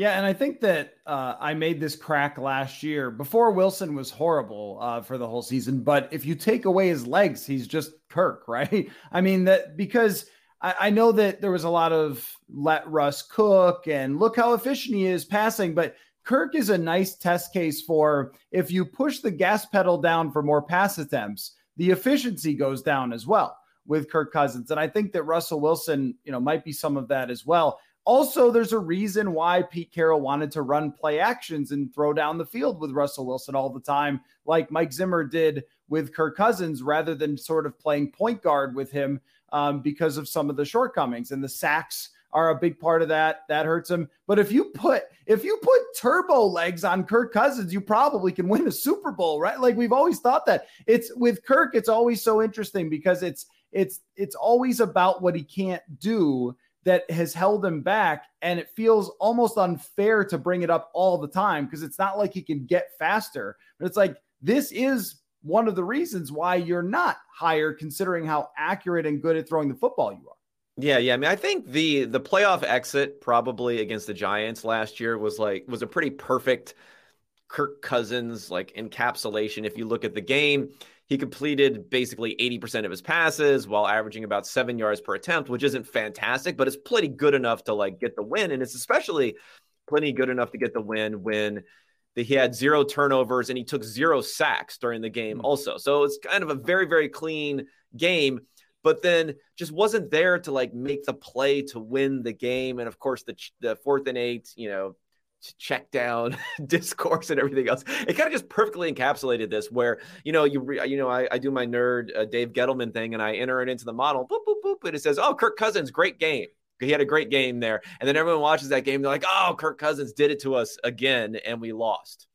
Yeah, and I think that uh, I made this crack last year before Wilson was horrible uh, for the whole season. But if you take away his legs, he's just Kirk, right? I mean that because I, I know that there was a lot of let Russ cook and look how efficient he is passing, but Kirk is a nice test case for if you push the gas pedal down for more pass attempts, the efficiency goes down as well with Kirk Cousins. And I think that Russell Wilson, you know, might be some of that as well. Also, there's a reason why Pete Carroll wanted to run play actions and throw down the field with Russell Wilson all the time, like Mike Zimmer did with Kirk Cousins, rather than sort of playing point guard with him um, because of some of the shortcomings. And the sacks are a big part of that. That hurts him. But if you put if you put turbo legs on Kirk Cousins, you probably can win a Super Bowl, right? Like we've always thought that. It's with Kirk, it's always so interesting because it's it's it's always about what he can't do that has held him back. And it feels almost unfair to bring it up all the time because it's not like he can get faster. But it's like, this is one of the reasons why you're not higher, considering how accurate and good at throwing the football you are. Yeah, yeah. I mean, I think the the playoff exit probably against the Giants last year was like was a pretty perfect Kirk Cousins like encapsulation. If you look at the game, he completed basically 80% of his passes while averaging about seven yards per attempt, which isn't fantastic, but it's plenty good enough to like get the win. And it's especially plenty good enough to get the win when the, he had zero turnovers and he took zero sacks during the game mm-hmm. also. So it's kind of a very, very clean game, but then just wasn't there to like make the play to win the game. And of course, the, the fourth and eight, you know, check down discourse and everything else. It kind of just perfectly encapsulated this where, you know, you, re, you know, I, I do my nerd uh, Dave Gettleman thing and I enter it into the model, boop, boop, boop. And it says, oh, Kirk Cousins, great game. He had a great game there. And then everyone watches that game. They're like, oh, Kirk Cousins did it to us again. And we lost.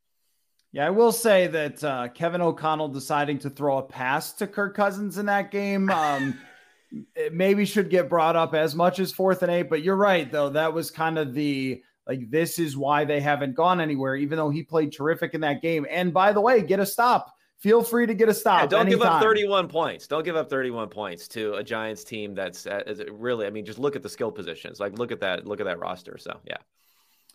Yeah, I will say that uh, Kevin O'Connell deciding to throw a pass to Kirk Cousins in that game. Um, it maybe should get brought up as much as fourth and eight. But you're right, though. That was kind of the like this is why they haven't gone anywhere, even though he played terrific in that game. And by the way, get a stop. Feel free to get a stop. Yeah, don't anytime. give up 31 points. Don't give up 31 points to a Giants team that's uh, really. I mean, just look at the skill positions. Like, look at that. Look at that roster. So, yeah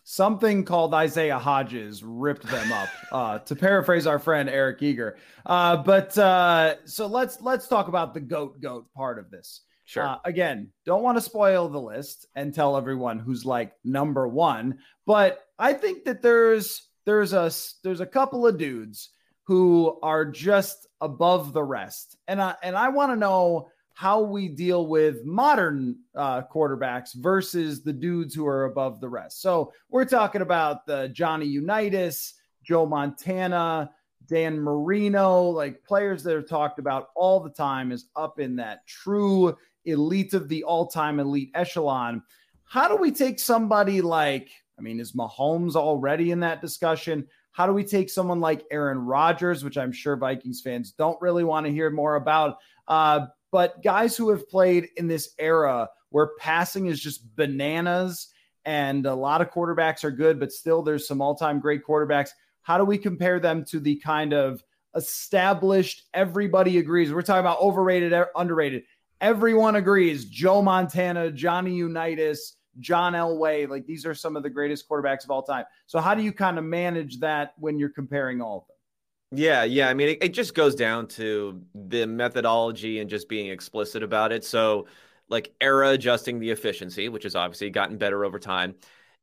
something called Isaiah Hodgins ripped them up. Uh, to paraphrase our friend Eric Eager. Uh, but uh, so let's let's talk about the goat goat part of this. Sure. Uh, again, don't want to spoil the list and tell everyone who's like number one, but I think that there's there's a there's a couple of dudes who are just above the rest, and I and I want to know how we deal with modern uh, quarterbacks versus the dudes who are above the rest. So we're talking about the Johnny Unitas, Joe Montana, Dan Marino, like players that are talked about all the time is up in that true elite of the all-time elite echelon. How do we take somebody like, I mean, is Mahomes already in that discussion? How do we take someone like Aaron Rodgers, which I'm sure Vikings fans don't really want to hear more about? Uh, but guys who have played in this era where passing is just bananas and a lot of quarterbacks are good, but still there's some all time great quarterbacks. How do we compare them to the kind of established, everybody agrees? We're talking about overrated, underrated. Everyone agrees Joe Montana, Johnny Unitas, John Elway. Like these are some of the greatest quarterbacks of all time. So, how do you kind of manage that when you're comparing all of them? Yeah, yeah. I mean, it, it, just goes down to the methodology and just being explicit about it. So, like era adjusting the efficiency, which has obviously gotten better over time.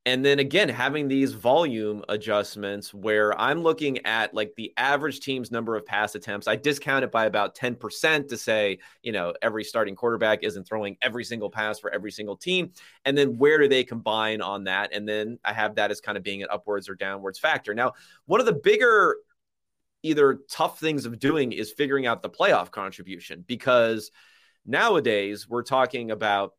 And then again, having these volume adjustments where I'm looking at like the average team's number of pass attempts. I discount it by about 10% to say, you know, every starting quarterback isn't throwing every single pass for every single team. And then where do they combine on that? And then I have that as kind of being an upwards or downwards factor. Now, one of the bigger either tough things of doing is figuring out the playoff contribution because nowadays we're talking about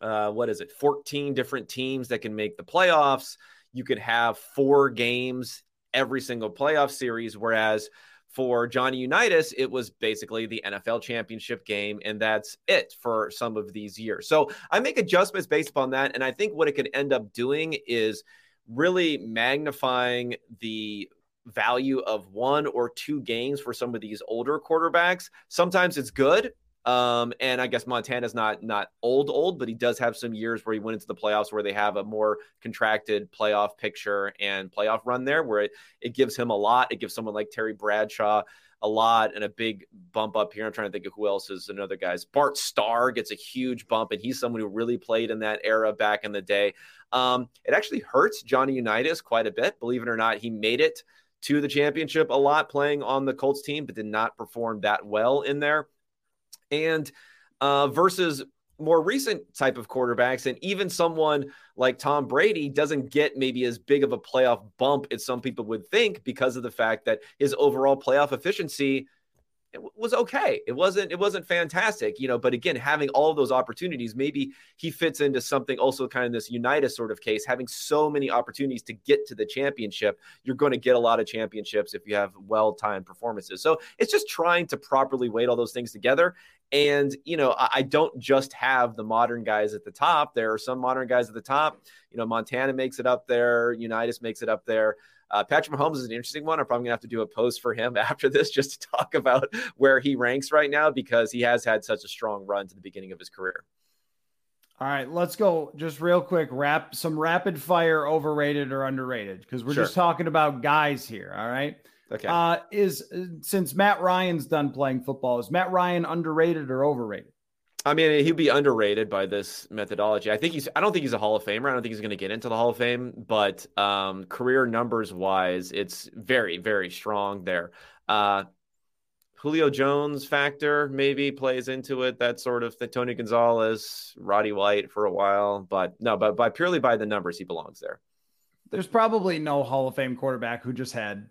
uh, what is it 14 different teams that can make the playoffs you could have four games every single playoff series whereas for Johnny Unitas, it was basically the NFL championship game, and that's it for some of these years. So I make adjustments based upon that. And I think what it could end up doing is really magnifying the value of one or two games for some of these older quarterbacks. Sometimes it's good. Um, and I guess Montana's not not old old, but he does have some years where he went into the playoffs where they have a more contracted playoff picture and playoff run there, where it, it gives him a lot. It gives someone like Terry Bradshaw a lot and a big bump up here. I'm trying to think of who else is another guys. Bart Starr gets a huge bump, and he's someone who really played in that era back in the day. Um, it actually hurts Johnny Unitas quite a bit. Believe it or not, he made it to the championship a lot playing on the Colts team, but did not perform that well in there. And uh, versus more recent type of quarterbacks, and even someone like Tom Brady doesn't get maybe as big of a playoff bump as some people would think because of the fact that his overall playoff efficiency it was okay. It wasn't it wasn't fantastic, you know, but again, having all of those opportunities, maybe he fits into something also kind of this Unitas sort of case, having so many opportunities to get to the championship, you're going to get a lot of championships if you have well-timed performances. So, it's just trying to properly weight all those things together and, you know, I, I don't just have the modern guys at the top. There are some modern guys at the top. You know, Montana makes it up there, Unitas makes it up there. Uh, Patrick Mahomes is an interesting one. I'm probably gonna have to do a post for him after this just to talk about where he ranks right now because he has had such a strong run to the beginning of his career. All right, let's go just real quick. Wrap some rapid fire overrated or underrated because we're sure. just talking about guys here. All right. Okay. Uh, is since Matt Ryan's done playing football, is Matt Ryan underrated or overrated? I mean, he'd be underrated by this methodology. I think he's. I don't think he's a Hall of Famer. I don't think he's going to get into the Hall of Fame. But um, career numbers wise, it's very, very strong there. Uh, Julio Jones factor maybe plays into it. That sort of the Tony Gonzalez, Roddy White for a while, but no, but by purely by the numbers, he belongs there. There's probably no Hall of Fame quarterback who just had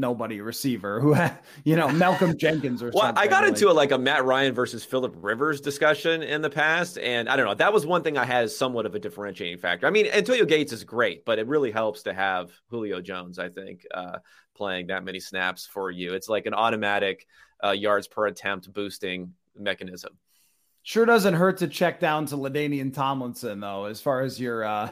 nobody receiver who had, you know, Malcolm Jenkins or well, something. I got into a, like a Matt Ryan versus Philip Rivers discussion in the past. And I don't know, that was one thing I had as somewhat of a differentiating factor. I mean, Antonio Gates is great, but it really helps to have Julio Jones, I think, uh, playing that many snaps for you. It's like an automatic uh, yards per attempt boosting mechanism. Sure doesn't hurt to check down to LaDainian Tomlinson though, as far as your uh,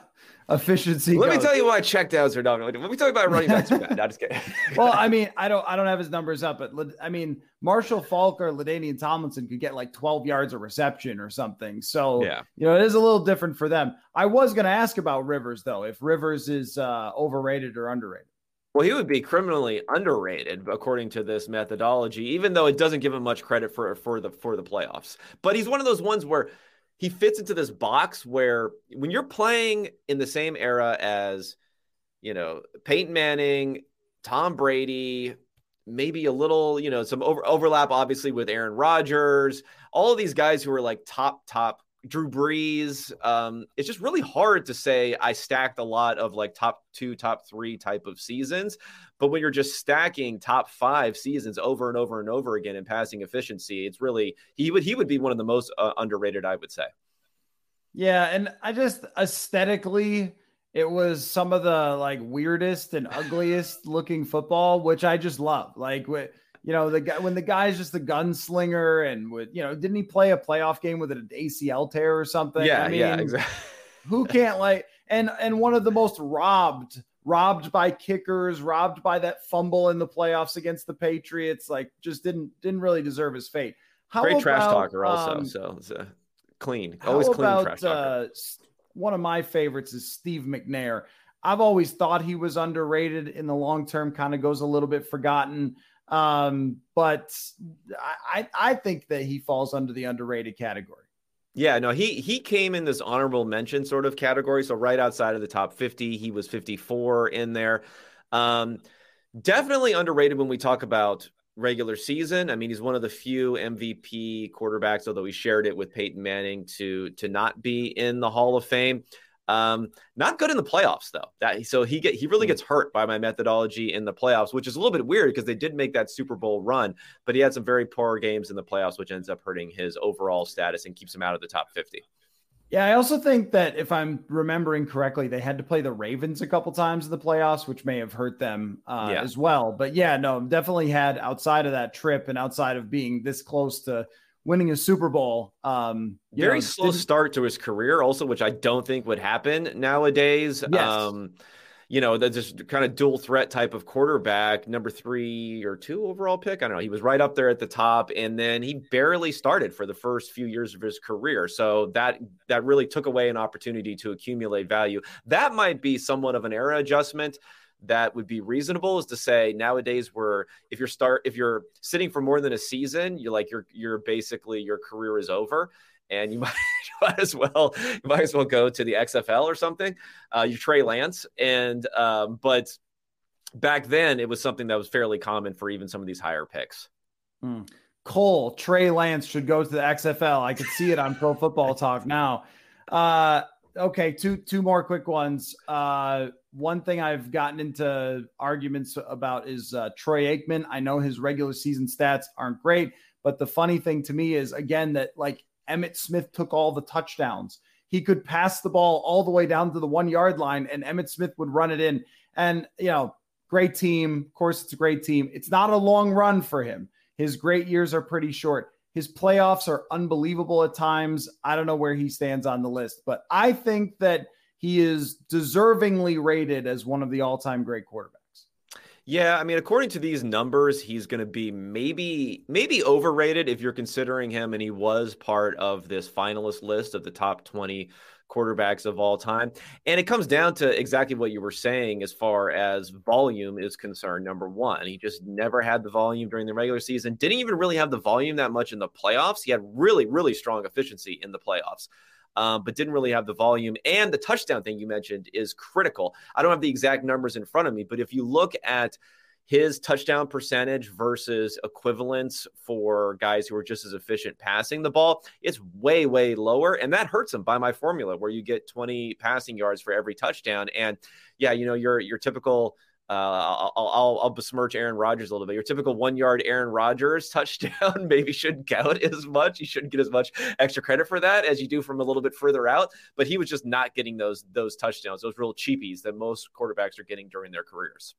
efficiency. Let goes. me tell you why checkdowns are not. Let me talk about running backs are bad. Not just kidding. well, I mean, I don't, I don't have his numbers up, but I mean, Marshall Faulk or LaDainian Tomlinson could get like 12 yards of reception or something. So, yeah, you know, it is a little different for them. I was going to ask about Rivers though, if Rivers is uh, overrated or underrated. Well, he would be criminally underrated according to this methodology, even though it doesn't give him much credit for for the for the playoffs. But he's one of those ones where he fits into this box where when you're playing in the same era as, you know, Peyton Manning, Tom Brady, maybe a little, you know, some over, overlap obviously with Aaron Rodgers, all of these guys who are like top top Drew Brees. Um, it's just really hard to say I stacked a lot of like top two, top three type of seasons. But when you're just stacking top five seasons over and over and over again in passing efficiency, it's really he would he would be one of the most uh, underrated, I would say. Yeah, and I just aesthetically, it was some of the like weirdest and ugliest looking football, which I just love. Like with you know, the guy when the guy's just the gunslinger and with you know, didn't he play a playoff game with an ACL tear or something? Yeah, I mean, yeah, exactly. who can't like and and one of the most robbed, robbed by kickers, robbed by that fumble in the playoffs against the Patriots, like just didn't didn't really deserve his fate. How Great about, trash talker also, um, so it's uh, clean, always clean about, trash talker. Uh, one of my favorites is Steve McNair. I've always thought he was underrated in the long term, kind of goes a little bit forgotten. Um, but I, I think that he falls under the underrated category. Yeah, no, he he came in this honorable mention sort of category, so right outside of the top 50. He was 54 in there. Um, definitely underrated when we talk about regular season. I mean, he's one of the few MVP quarterbacks, although he shared it with Peyton Manning to to not be in the Hall of Fame. Um, not good in the playoffs though. That so he get he really hmm. gets hurt by my methodology in the playoffs, which is a little bit weird because they did make that Super Bowl run, but he had some very poor games in the playoffs, which ends up hurting his overall status and keeps him out of the top 50. Yeah, I also think that if I'm remembering correctly, they had to play the Ravens a couple times in the playoffs, which may have hurt them uh, yeah. as well. But yeah, no, definitely had outside of that trip and outside of being this close to winning a Super Bowl. Um, Very know, slow start to his career, also, which I don't think would happen nowadays. Yes. Um, you know, that's just kind of dual threat type of quarterback, number three or two overall pick. I don't know. He was right up there at the top, and then he barely started for the first few years of his career. So that that really took away an opportunity to accumulate value. That might be somewhat of an era adjustment that would be reasonable is to say nowadays where if you're start if you're sitting for more than a season you're like you're you're basically your career is over and you might, you might as well you might as well go to the XFL or something uh you Trey Lance. And um but back then it was something that was fairly common for even some of these higher picks. Mm. Cole Trey Lance should go to the XFL I could see it on Pro Football Talk now. Uh okay two two more quick ones. Uh one thing I've gotten into arguments about is uh, Troy Aikman. I know his regular season stats aren't great, but the funny thing to me is again that like Emmitt Smith took all the touchdowns. He could pass the ball all the way down to the one yard line, and Emmitt Smith would run it in. And you know, great team. Of course, it's a great team. It's not a long run for him. His great years are pretty short. His playoffs are unbelievable at times. I don't know where he stands on the list, but I think that he is deservingly rated as one of the all-time great quarterbacks. Yeah, I mean, according to these numbers, he's going to be maybe maybe overrated if you're considering him, and he was part of this finalist list of the top 20 quarterbacks of all time. And it comes down to exactly what you were saying as far as volume is concerned. Number one, he just never had the volume during the regular season, didn't even really have the volume that much in the playoffs. He had really, really strong efficiency in the playoffs um, but didn't really have the volume. And the touchdown thing you mentioned is critical. I don't have the exact numbers in front of me, but if you look at his touchdown percentage versus equivalents for guys who are just as efficient passing the ball, it's way, way lower. And that hurts him by my formula where you get 20 passing yards for every touchdown. And yeah, you know, your your typical uh, I'll, I'll, I'll besmirch Aaron Rodgers a little bit. Your typical one yard Aaron Rodgers touchdown maybe shouldn't count as much. You shouldn't get as much extra credit for that as you do from a little bit further out. But he was just not getting those those touchdowns, those real cheapies that most quarterbacks are getting during their careers.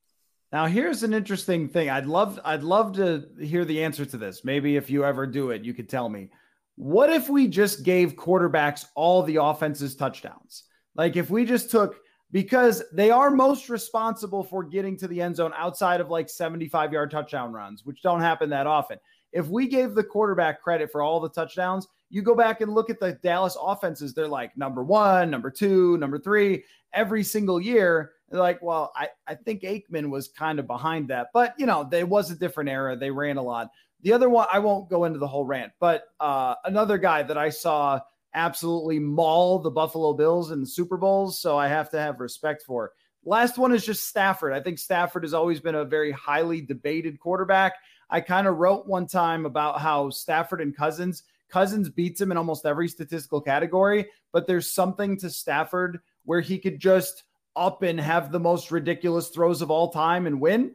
Now here's an interesting thing. I'd love I'd love to hear the answer to this. Maybe if you ever do it, you could tell me. what if we just gave quarterbacks all the offense's touchdowns? Like if we just took because they are most responsible for getting to the end zone outside of like 75 yard touchdown runs, which don't happen that often. If we gave the quarterback credit for all the touchdowns, you go back and look at the Dallas offenses, they're like number one, number two, number three every single year. They're like, well, I, I think Aikman was kind of behind that, but you know, there was a different era. They ran a lot. The other one, I won't go into the whole rant, but uh, another guy that I saw absolutely maul the Buffalo Bills in the Super Bowls. So I have to have respect for. Last one is just Stafford. I think Stafford has always been a very highly debated quarterback. I kind of wrote one time about how Stafford and Cousins, Cousins beats him in almost every statistical category, but there's something to Stafford where he could just up and have the most ridiculous throws of all time and win.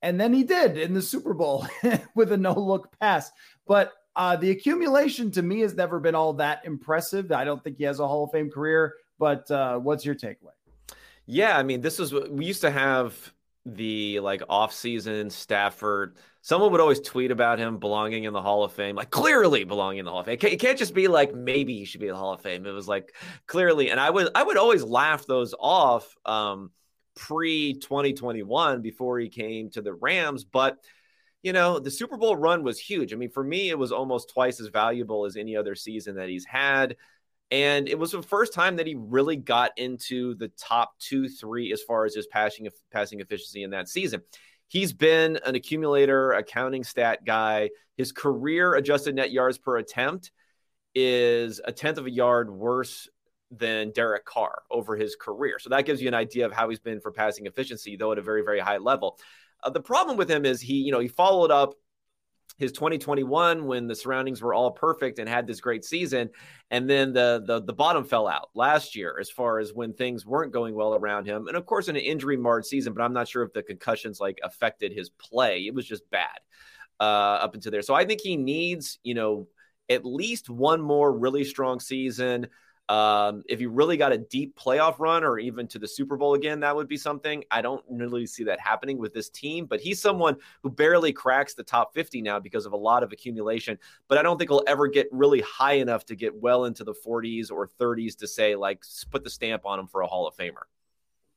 And then he did in the Super Bowl with a no look pass. But uh, the accumulation to me has never been all that impressive. I don't think he has a Hall of Fame career, but uh, what's your takeaway? Yeah, I mean, this is what we used to have the like off-season Stafford. Someone would always tweet about him belonging in the Hall of Fame, like clearly belonging in the Hall of Fame. It can't just be like maybe he should be in the Hall of Fame. It was like clearly, and I would I would always laugh those off um, pre 2021 before he came to the Rams, but you know, the Super Bowl run was huge. I mean, for me, it was almost twice as valuable as any other season that he's had. And it was the first time that he really got into the top two, three as far as his passing passing efficiency in that season. He's been an accumulator, accounting stat guy. His career adjusted net yards per attempt is a tenth of a yard worse than Derek Carr over his career. So that gives you an idea of how he's been for passing efficiency, though at a very, very high level. Uh, the problem with him is he, you know, he followed up his 2021 when the surroundings were all perfect and had this great season and then the, the the bottom fell out last year as far as when things weren't going well around him. And of course in an injury marred season but i'm not sure if the concussions like affected his play. It was just bad uh, up until there. So i think he needs you know at least one more really strong season um, if you really got a deep playoff run or even to the Super Bowl again, that would be something. I don't really see that happening with this team, but he's someone who barely cracks the top 50 now because of a lot of accumulation. But I don't think he'll ever get really high enough to get well into the 40s or 30s to say, like, put the stamp on him for a Hall of Famer.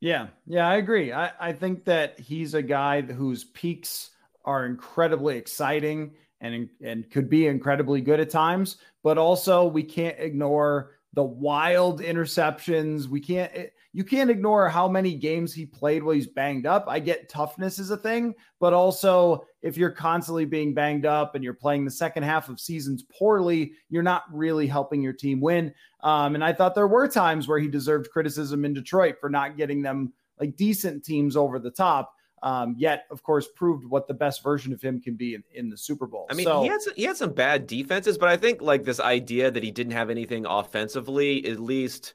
Yeah, yeah, I agree. I, I think that he's a guy whose peaks are incredibly exciting and and could be incredibly good at times, but also we can't ignore the wild interceptions. We can't you can't ignore how many games he played while he's banged up. I get toughness is a thing, but also if you're constantly being banged up and you're playing the second half of seasons poorly, you're not really helping your team win. Um, and I thought there were times where he deserved criticism in Detroit for not getting them like decent teams over the top um, yet of course proved what the best version of him can be in, in the Super Bowl. I mean, so, he had some, he had some bad defenses, but I think like this idea that he didn't have anything offensively, at least,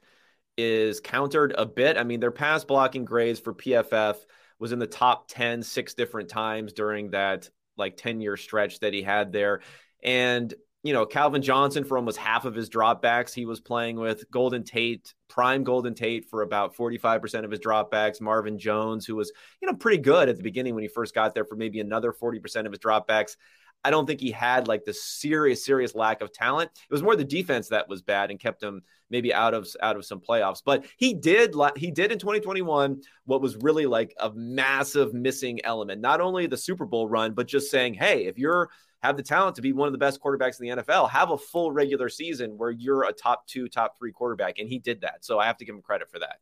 is countered a bit. I mean, their pass blocking grades for PFF was in the top 10 six different times during that like 10 year stretch that he had there. And you know, Calvin Johnson for almost half of his dropbacks he was playing with, Golden Tate, prime Golden Tate for about 45% of his dropbacks, Marvin Jones, who was, you know, pretty good at the beginning when he first got there for maybe another 40% of his dropbacks. I don't think he had like the serious, serious lack of talent. It was more the defense that was bad and kept him maybe out of out of some playoffs. But he did he did in 2021 what was really like a massive missing element. Not only the Super Bowl run, but just saying, hey, if you're have the talent to be one of the best quarterbacks in the NFL, have a full regular season where you're a top two, top three quarterback. And he did that. So I have to give him credit for that.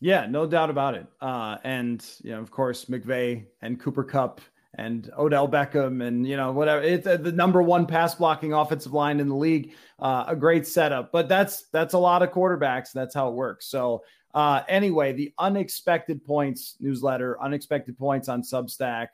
Yeah, no doubt about it. Uh, and, you know, of course, McVay and Cooper Kupp and Odell Beckham and, you know, whatever. It's uh, the number one pass blocking offensive line in the league. Uh, a great setup. But that's that's a lot of quarterbacks. That's how it works. So, uh, anyway, the unexpected points newsletter, unexpected points on Substack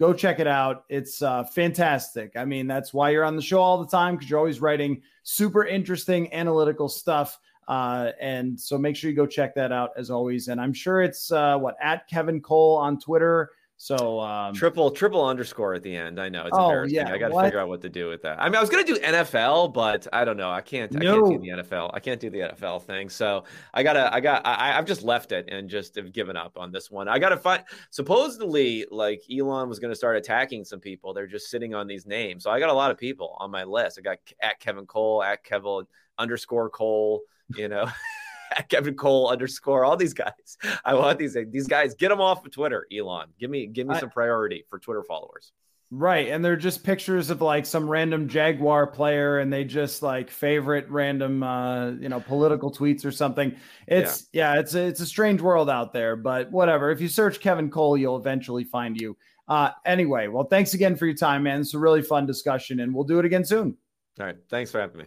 go check it out. It's uh, fantastic. I mean, that's why you're on the show all the time because you're always writing super interesting analytical stuff. Uh, and so make sure you go check that out as always. And I'm sure it's uh, what at Kevin Cole on Twitter, So um, triple triple underscore at the end. I know it's Oh, embarrassing. yeah, I got to figure out what to do with that. I mean, I was gonna do NFL, but I don't know. I can't. I No. can't do the NFL. I can't do the NFL thing. So I gotta. I got. I, I've just left it and just have given up on this one. I gotta find. Supposedly, like Elon was gonna start attacking some people. They're just sitting on these names. So I got a lot of people on my list. I got at Kevin Cole, at Kevin underscore Cole. You know. Kevin Cole underscore all these guys. I want these these guys. Get them off of Twitter, Elon. Give me give me some priority for Twitter followers. Right. And they're just pictures of like some random Jaguar player and they just like favorite random uh, you know, political tweets or something. It's yeah, it's a, it's a strange world out there, but whatever. If you search Kevin Cole, you'll eventually find you. Uh anyway, well, thanks again for your time, man. It's a really fun discussion and we'll do it again soon. All right. Thanks for having me.